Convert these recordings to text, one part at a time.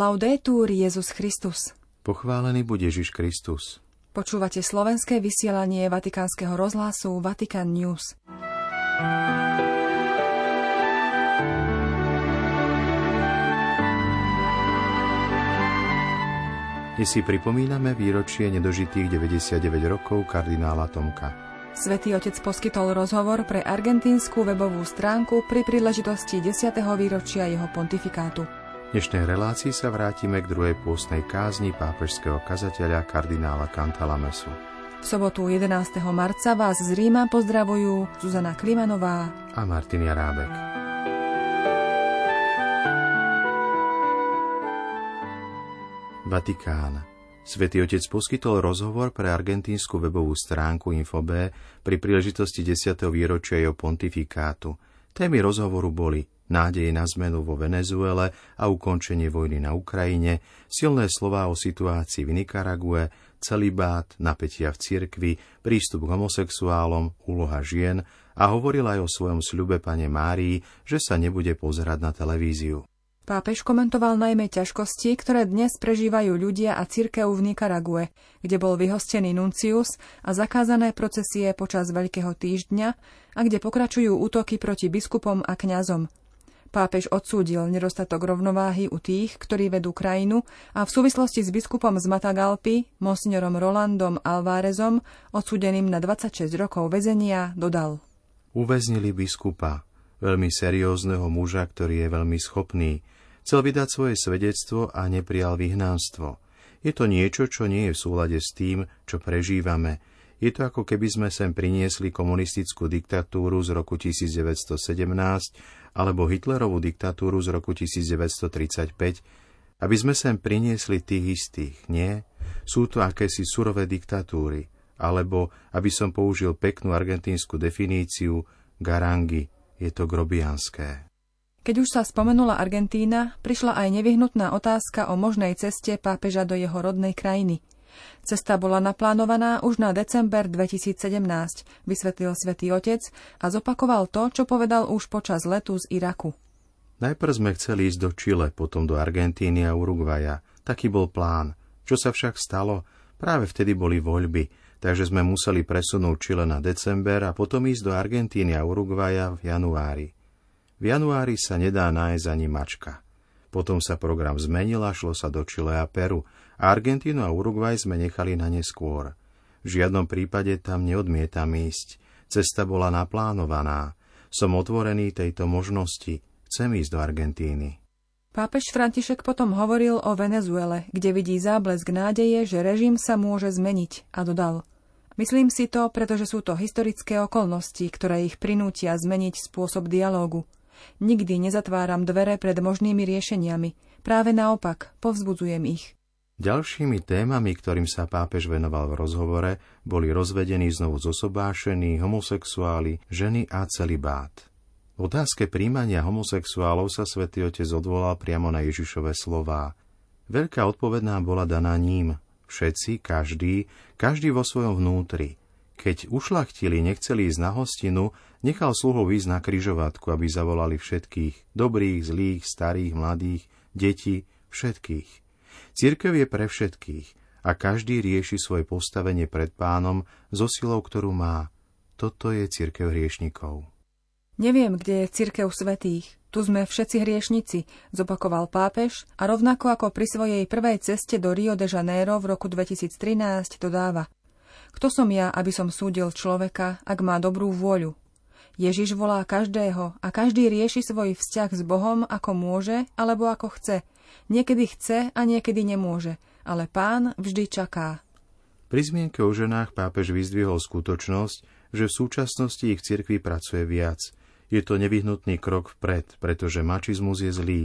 Laudetur Jezus Christus. Pochválený bude Ježiš Kristus. Počúvate slovenské vysielanie Vatikánskeho rozhlasu Vatikan News. Dnes si pripomíname výročie nedožitých 99 rokov kardinála Tomka. Svetý otec poskytol rozhovor pre argentínsku webovú stránku pri príležitosti 10. výročia jeho pontifikátu dnešnej relácii sa vrátime k druhej pôstnej kázni pápežského kazateľa kardinála Cantalamesu. V sobotu 11. marca vás z Ríma pozdravujú Zuzana Klimanová a Martin Jarábek. Vatikán. Svetý otec poskytol rozhovor pre argentínsku webovú stránku Infobe pri príležitosti 10. výročia jeho pontifikátu. Témy rozhovoru boli nádeje na zmenu vo Venezuele a ukončenie vojny na Ukrajine, silné slová o situácii v Nikarague, celibát, napätia v cirkvi, prístup k homosexuálom, úloha žien a hovoril aj o svojom sľube pane Márii, že sa nebude pozerať na televíziu. Pápež komentoval najmä ťažkosti, ktoré dnes prežívajú ľudia a cirkev v Nikarague, kde bol vyhostený nuncius a zakázané procesie počas Veľkého týždňa a kde pokračujú útoky proti biskupom a kňazom. Pápež odsúdil nedostatok rovnováhy u tých, ktorí vedú krajinu a v súvislosti s biskupom z Matagalpy, monsignorom Rolandom Alvárezom, odsúdeným na 26 rokov väzenia, dodal. Uväznili biskupa, veľmi seriózneho muža, ktorý je veľmi schopný. Chcel vydať svoje svedectvo a neprijal vyhnánstvo. Je to niečo, čo nie je v súlade s tým, čo prežívame. Je to ako keby sme sem priniesli komunistickú diktatúru z roku 1917 alebo Hitlerovú diktatúru z roku 1935, aby sme sem priniesli tých istých, nie? Sú to akési surové diktatúry, alebo, aby som použil peknú argentínsku definíciu, garangy, je to grobianské. Keď už sa spomenula Argentína, prišla aj nevyhnutná otázka o možnej ceste pápeža do jeho rodnej krajiny – Cesta bola naplánovaná už na december 2017, vysvetlil svätý Otec a zopakoval to, čo povedal už počas letu z Iraku. Najprv sme chceli ísť do Čile, potom do Argentíny a Uruguaja. Taký bol plán. Čo sa však stalo? Práve vtedy boli voľby, takže sme museli presunúť Čile na december a potom ísť do Argentíny a Uruguaja v januári. V januári sa nedá nájsť ani mačka. Potom sa program zmenil a šlo sa do Čile a Peru Argentínu a Uruguay sme nechali na neskôr. V žiadnom prípade tam neodmietam ísť. Cesta bola naplánovaná. Som otvorený tejto možnosti. Chcem ísť do Argentíny. Pápež František potom hovoril o Venezuele, kde vidí záblesk nádeje, že režim sa môže zmeniť a dodal. Myslím si to, pretože sú to historické okolnosti, ktoré ich prinútia zmeniť spôsob dialógu. Nikdy nezatváram dvere pred možnými riešeniami. Práve naopak, povzbudzujem ich. Ďalšími témami, ktorým sa pápež venoval v rozhovore, boli rozvedení znovu zosobášení, homosexuáli, ženy a celibát. V otázke príjmania homosexuálov sa svätý Otec odvolal priamo na Ježišové slová. Veľká odpoveď nám bola daná ním. Všetci, každý, každý vo svojom vnútri. Keď ušlachtili, nechceli ísť na hostinu, nechal sluhov ísť na kryžovatku, aby zavolali všetkých, dobrých, zlých, starých, mladých, detí, všetkých. Cirkev je pre všetkých a každý rieši svoje postavenie pred pánom so silou, ktorú má. Toto je cirkev hriešnikov. Neviem, kde je cirkev svetých. Tu sme všetci hriešnici, zopakoval pápež a rovnako ako pri svojej prvej ceste do Rio de Janeiro v roku 2013 dodáva. Kto som ja, aby som súdil človeka, ak má dobrú vôľu? Ježiš volá každého a každý rieši svoj vzťah s Bohom ako môže alebo ako chce – Niekedy chce a niekedy nemôže, ale pán vždy čaká. Pri zmienke o ženách pápež vyzdvihol skutočnosť, že v súčasnosti ich cirkvi pracuje viac. Je to nevyhnutný krok vpred, pretože mačizmus je zlý.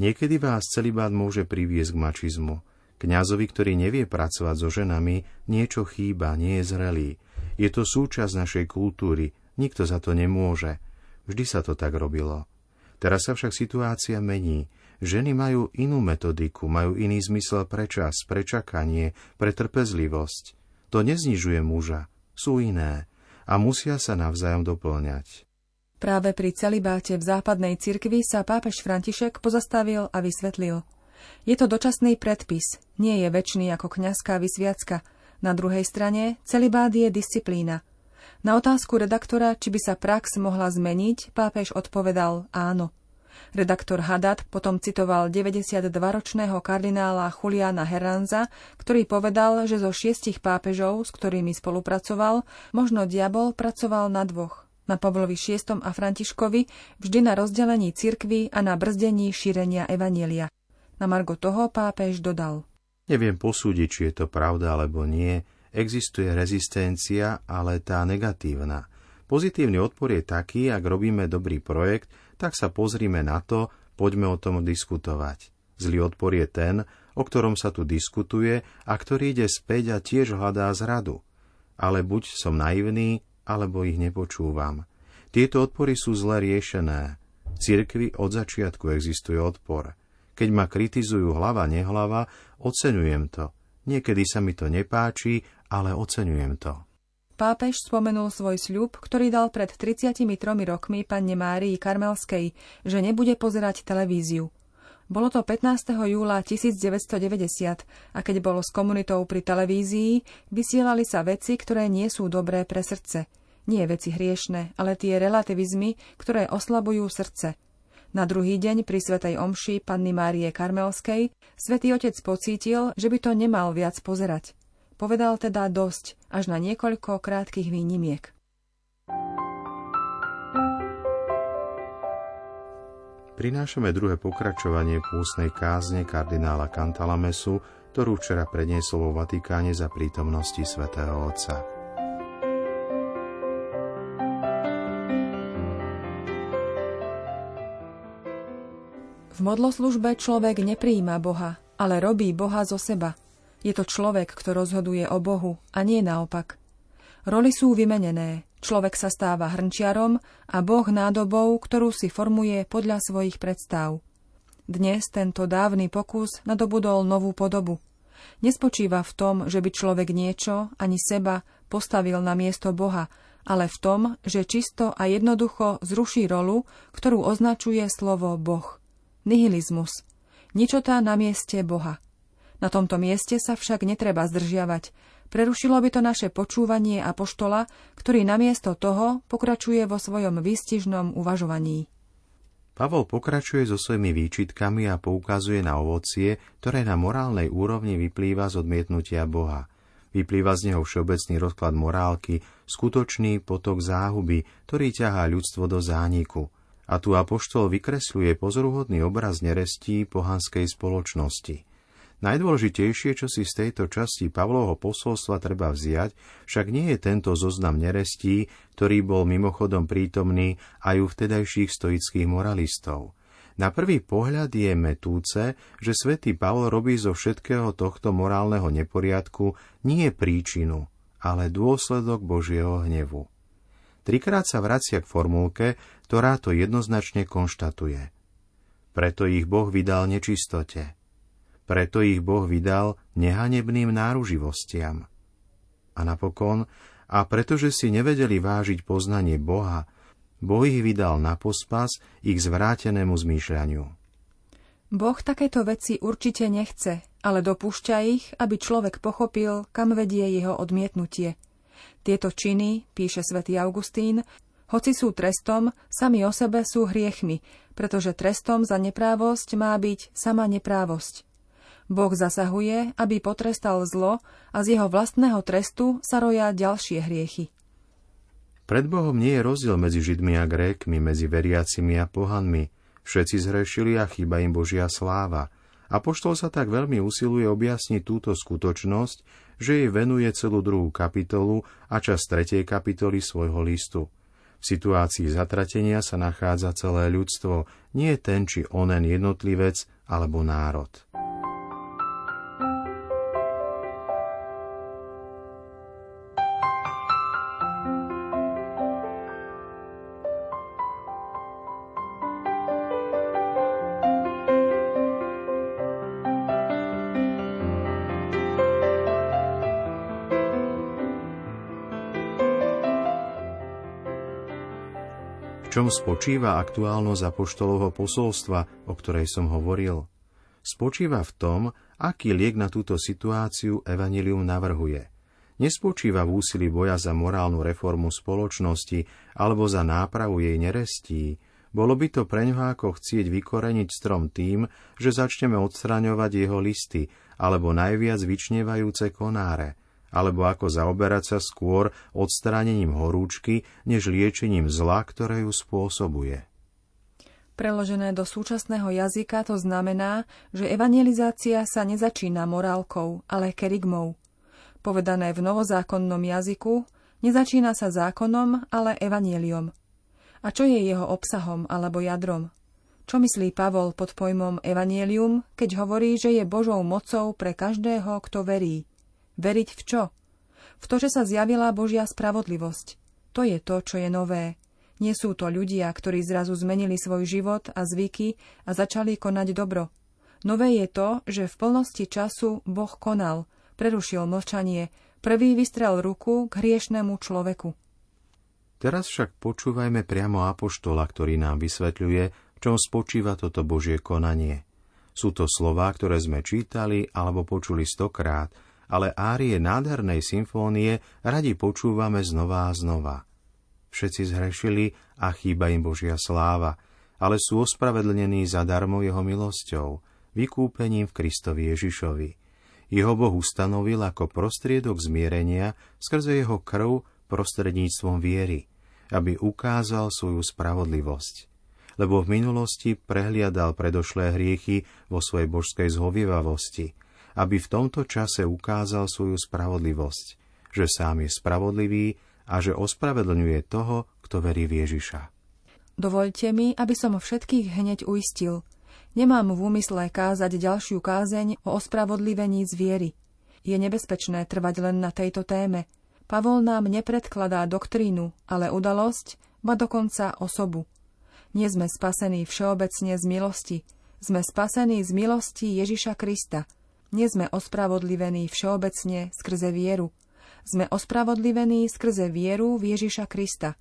Niekedy vás celibát môže priviesť k mačizmu. Kňazovi, ktorý nevie pracovať so ženami, niečo chýba, nie je zrelý. Je to súčasť našej kultúry, nikto za to nemôže. Vždy sa to tak robilo. Teraz sa však situácia mení. Ženy majú inú metodiku, majú iný zmysel pre čas, pre čakanie, pre trpezlivosť. To neznižuje muža, sú iné a musia sa navzájom doplňať. Práve pri celibáte v západnej cirkvi sa pápež František pozastavil a vysvetlil. Je to dočasný predpis, nie je väčší ako kňazská vysviacka. Na druhej strane, celibát je disciplína. Na otázku redaktora, či by sa prax mohla zmeniť, pápež odpovedal áno. Redaktor Haddad potom citoval 92-ročného kardinála Juliana Herranza, ktorý povedal, že zo šiestich pápežov, s ktorými spolupracoval, možno diabol pracoval na dvoch. Na Pavlovi VI a Františkovi vždy na rozdelení cirkvy a na brzdení šírenia evanielia. Na margo toho pápež dodal. Neviem posúdiť, či je to pravda alebo nie. Existuje rezistencia, ale tá negatívna. Pozitívny odpor je taký, ak robíme dobrý projekt, tak sa pozrime na to, poďme o tom diskutovať. Zlý odpor je ten, o ktorom sa tu diskutuje a ktorý ide späť a tiež hľadá zradu. Ale buď som naivný, alebo ich nepočúvam. Tieto odpory sú zle riešené. Cirkvi od začiatku existuje odpor. Keď ma kritizujú hlava, nehlava, oceňujem to. Niekedy sa mi to nepáči, ale oceňujem to. Pápež spomenul svoj sľub, ktorý dal pred 33 rokmi panne Márii Karmelskej, že nebude pozerať televíziu. Bolo to 15. júla 1990 a keď bolo s komunitou pri televízii, vysielali sa veci, ktoré nie sú dobré pre srdce. Nie veci hriešne, ale tie relativizmy, ktoré oslabujú srdce. Na druhý deň pri Svetej Omši Panny Márie Karmelskej Svetý Otec pocítil, že by to nemal viac pozerať. Povedal teda dosť, až na niekoľko krátkých výnimiek. Prinášame druhé pokračovanie púsnej kázne kardinála Cantalamesu, ktorú včera predniesol vo Vatikáne za prítomnosti svätého Otca. Modloslužbe človek nepríjima Boha, ale robí Boha zo seba. Je to človek, kto rozhoduje o Bohu, a nie naopak. Roli sú vymenené. Človek sa stáva hrnčiarom a Boh nádobou, ktorú si formuje podľa svojich predstav. Dnes tento dávny pokus nadobudol novú podobu. Nespočíva v tom, že by človek niečo, ani seba, postavil na miesto Boha, ale v tom, že čisto a jednoducho zruší rolu, ktorú označuje slovo Boh nihilizmus, ničotá na mieste Boha. Na tomto mieste sa však netreba zdržiavať. Prerušilo by to naše počúvanie a poštola, ktorý namiesto toho pokračuje vo svojom výstižnom uvažovaní. Pavol pokračuje so svojimi výčitkami a poukazuje na ovocie, ktoré na morálnej úrovni vyplýva z odmietnutia Boha. Vyplýva z neho všeobecný rozklad morálky, skutočný potok záhuby, ktorý ťahá ľudstvo do zániku – a tu apoštol vykresľuje pozoruhodný obraz nerestí pohanskej spoločnosti. Najdôležitejšie, čo si z tejto časti Pavlovho posolstva treba vziať, však nie je tento zoznam nerestí, ktorý bol mimochodom prítomný aj u vtedajších stoických moralistov. Na prvý pohľad je metúce, že svätý Pavol robí zo všetkého tohto morálneho neporiadku nie príčinu, ale dôsledok Božieho hnevu. Trikrát sa vracia k formulke, ktorá to jednoznačne konštatuje. Preto ich Boh vydal nečistote. Preto ich Boh vydal nehanebným náruživostiam. A napokon, a pretože si nevedeli vážiť poznanie Boha, Boh ich vydal na pospas ich zvrátenému zmýšľaniu. Boh takéto veci určite nechce, ale dopúšťa ich, aby človek pochopil, kam vedie jeho odmietnutie – tieto činy, píše svätý Augustín, hoci sú trestom, sami o sebe sú hriechmi, pretože trestom za neprávosť má byť sama neprávosť. Boh zasahuje, aby potrestal zlo a z jeho vlastného trestu sa roja ďalšie hriechy. Pred Bohom nie je rozdiel medzi Židmi a Grékmi, medzi veriacimi a pohanmi. Všetci zhrešili a chýba im Božia sláva – Apoštol sa tak veľmi usiluje objasniť túto skutočnosť, že jej venuje celú druhú kapitolu a čas tretej kapitoly svojho listu. V situácii zatratenia sa nachádza celé ľudstvo, nie ten či onen jednotlivec alebo národ. Čom spočíva aktuálnosť apoštolovho posolstva, o ktorej som hovoril? spočíva v tom, aký liek na túto situáciu Evangelium navrhuje. Nespočíva v úsilí boja za morálnu reformu spoločnosti alebo za nápravu jej nerestí, bolo by to pre ňoho ako chcieť vykoreniť strom tým, že začneme odstraňovať jeho listy, alebo najviac vyčnevajúce konáre, alebo ako zaoberať sa skôr odstránením horúčky, než liečením zla, ktoré ju spôsobuje. Preložené do súčasného jazyka to znamená, že evangelizácia sa nezačína morálkou, ale kerigmou. Povedané v novozákonnom jazyku, nezačína sa zákonom, ale evanieliom. A čo je jeho obsahom alebo jadrom? Čo myslí Pavol pod pojmom evanielium, keď hovorí, že je Božou mocou pre každého, kto verí? Veriť v čo? V to, že sa zjavila Božia spravodlivosť. To je to, čo je nové. Nie sú to ľudia, ktorí zrazu zmenili svoj život a zvyky a začali konať dobro. Nové je to, že v plnosti času Boh konal, prerušil mlčanie, prvý vystrel ruku k hriešnemu človeku. Teraz však počúvajme priamo Apoštola, ktorý nám vysvetľuje, v čom spočíva toto Božie konanie. Sú to slová, ktoré sme čítali alebo počuli stokrát, ale árie nádhernej symfónie radi počúvame znova a znova – Všetci zhrešili a chýba im Božia sláva, ale sú ospravedlnení zadarmo jeho milosťou, vykúpením v Kristovi Ježišovi. Jeho Boh ustanovil ako prostriedok zmierenia skrze jeho krv prostredníctvom viery, aby ukázal svoju spravodlivosť. Lebo v minulosti prehliadal predošlé hriechy vo svojej božskej zhovievavosti, aby v tomto čase ukázal svoju spravodlivosť, že sám je spravodlivý a že ospravedlňuje toho, kto verí v Ježiša. Dovolte mi, aby som všetkých hneď uistil. Nemám v úmysle kázať ďalšiu kázeň o ospravodlivení z viery. Je nebezpečné trvať len na tejto téme. Pavol nám nepredkladá doktrínu, ale udalosť, ba dokonca osobu. Nie sme spasení všeobecne z milosti. Sme spasení z milosti Ježiša Krista. Nie sme ospravodlivení všeobecne skrze vieru. Sme ospravodlivení skrze vieru v Ježiša Krista.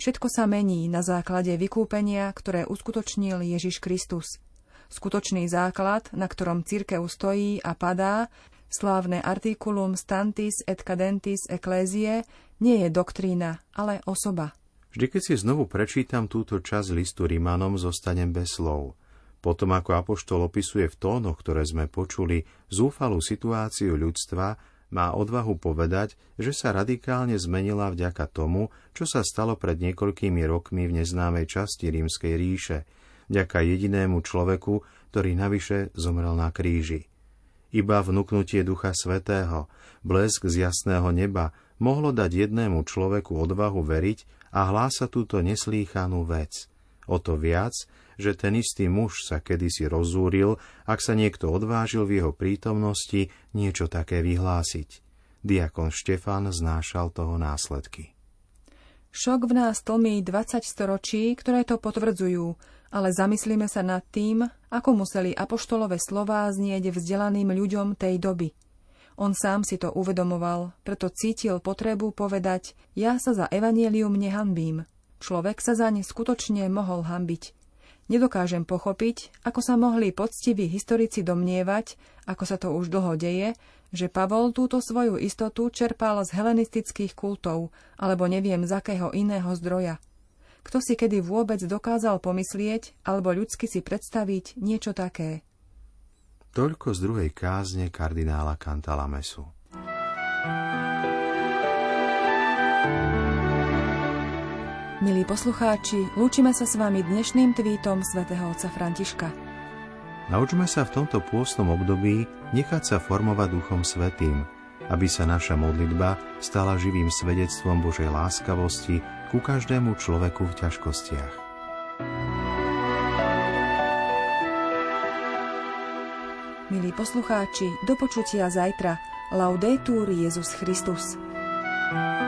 Všetko sa mení na základe vykúpenia, ktoré uskutočnil Ježiš Kristus. Skutočný základ, na ktorom církev stojí a padá, slávne articulum stantis et cadentis ecclesiae, nie je doktrína, ale osoba. Vždy, keď si znovu prečítam túto časť listu Rimanom, zostanem bez slov. Potom, ako Apoštol opisuje v tónoch, ktoré sme počuli, zúfalú situáciu ľudstva, má odvahu povedať, že sa radikálne zmenila vďaka tomu, čo sa stalo pred niekoľkými rokmi v neznámej časti rímskej ríše, vďaka jedinému človeku, ktorý navyše zomrel na kríži. Iba vnúknutie Ducha Svetého, blesk z jasného neba, mohlo dať jednému človeku odvahu veriť a hlásať túto neslýchanú vec. O to viac, že ten istý muž sa kedysi rozúril, ak sa niekto odvážil v jeho prítomnosti niečo také vyhlásiť. Diakon Štefan znášal toho následky. Šok v nás tlmí 20 storočí, ktoré to potvrdzujú, ale zamyslíme sa nad tým, ako museli apoštolové slová znieť vzdelaným ľuďom tej doby. On sám si to uvedomoval, preto cítil potrebu povedať, ja sa za evanielium nehanbím. Človek sa zaň skutočne mohol hambiť. Nedokážem pochopiť, ako sa mohli poctiví historici domnievať, ako sa to už dlho deje, že Pavol túto svoju istotu čerpal z helenistických kultov, alebo neviem z akého iného zdroja. Kto si kedy vôbec dokázal pomyslieť, alebo ľudsky si predstaviť niečo také? Toľko z druhej kázne kardinála Cantalamesu. Milí poslucháči, lúčime sa s vami dnešným tweetom svätého otca Františka. Naučme sa v tomto pôstnom období nechať sa formovať Duchom Svetým, aby sa naša modlitba stala živým svedectvom Božej láskavosti ku každému človeku v ťažkostiach. Milí poslucháči, do počutia zajtra. Laudetur Jezus Christus. thank you